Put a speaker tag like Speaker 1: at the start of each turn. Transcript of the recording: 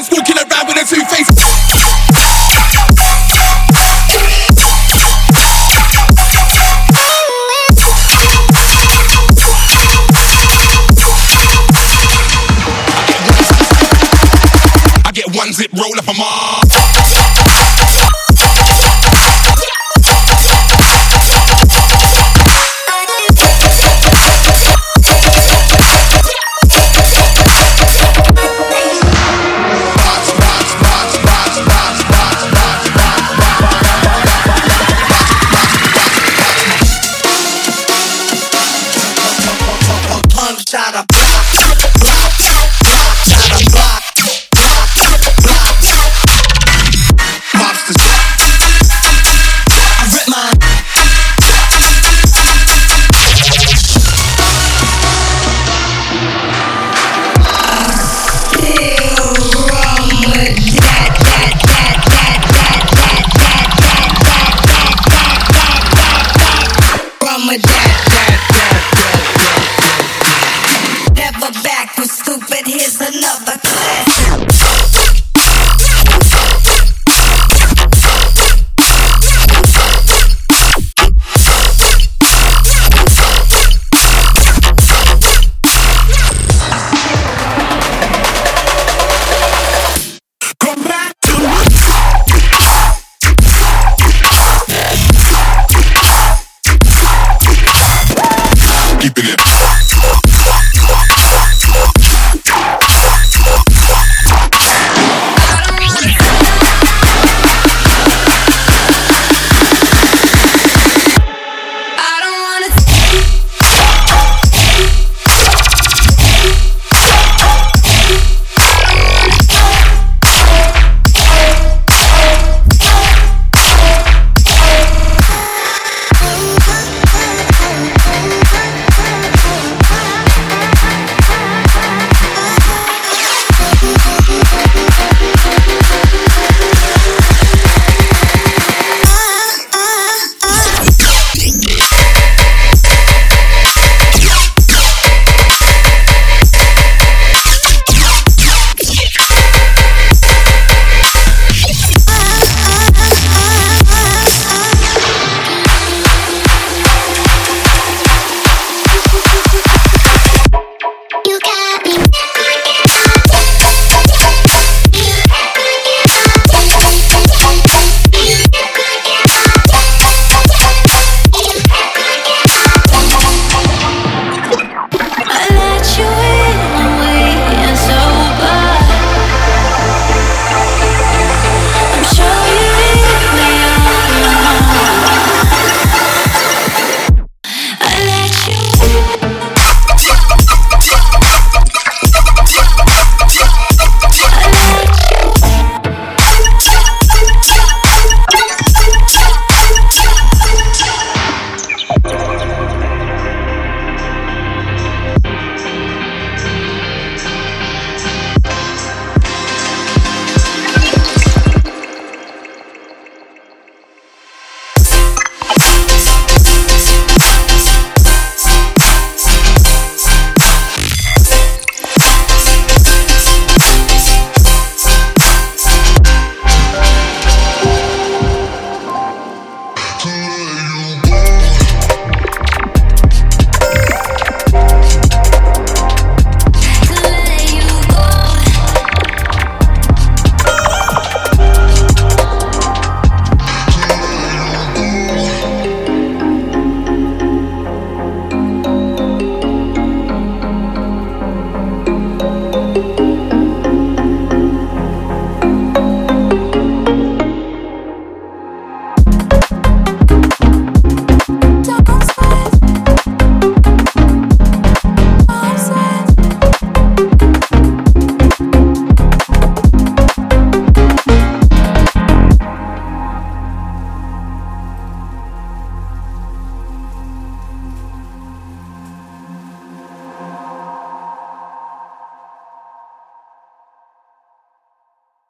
Speaker 1: man's walking around with a two face. I get one zip roll up a mom.
Speaker 2: Shut up. Shut up. Here's another classic.